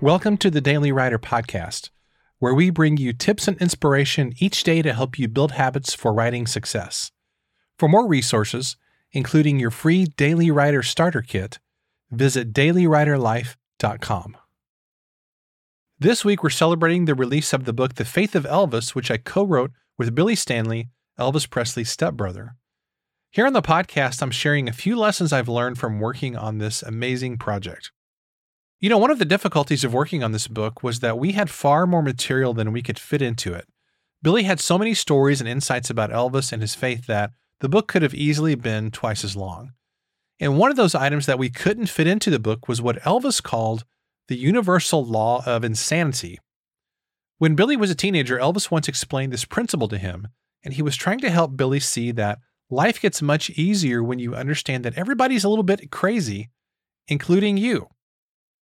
Welcome to the Daily Writer Podcast, where we bring you tips and inspiration each day to help you build habits for writing success. For more resources, including your free Daily Writer Starter Kit, visit dailywriterlife.com. This week, we're celebrating the release of the book The Faith of Elvis, which I co wrote with Billy Stanley, Elvis Presley's stepbrother. Here on the podcast, I'm sharing a few lessons I've learned from working on this amazing project. You know, one of the difficulties of working on this book was that we had far more material than we could fit into it. Billy had so many stories and insights about Elvis and his faith that the book could have easily been twice as long. And one of those items that we couldn't fit into the book was what Elvis called the universal law of insanity. When Billy was a teenager, Elvis once explained this principle to him, and he was trying to help Billy see that life gets much easier when you understand that everybody's a little bit crazy, including you.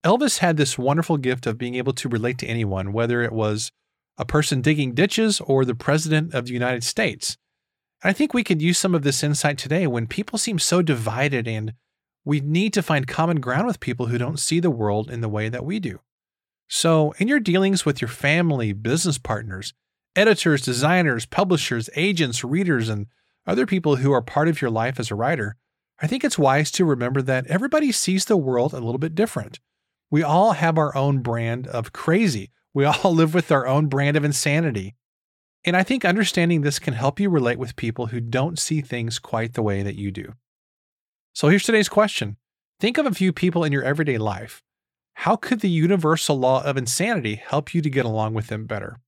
Elvis had this wonderful gift of being able to relate to anyone, whether it was a person digging ditches or the president of the United States. I think we could use some of this insight today when people seem so divided and we need to find common ground with people who don't see the world in the way that we do. So, in your dealings with your family, business partners, editors, designers, publishers, agents, readers, and other people who are part of your life as a writer, I think it's wise to remember that everybody sees the world a little bit different. We all have our own brand of crazy. We all live with our own brand of insanity. And I think understanding this can help you relate with people who don't see things quite the way that you do. So here's today's question Think of a few people in your everyday life. How could the universal law of insanity help you to get along with them better?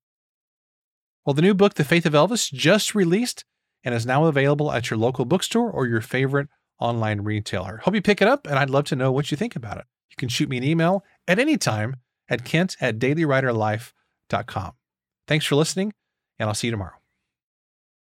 Well, the new book, The Faith of Elvis, just released and is now available at your local bookstore or your favorite online retailer. Hope you pick it up, and I'd love to know what you think about it. You can shoot me an email at any time at kent at dailywriterlife.com. Thanks for listening, and I'll see you tomorrow.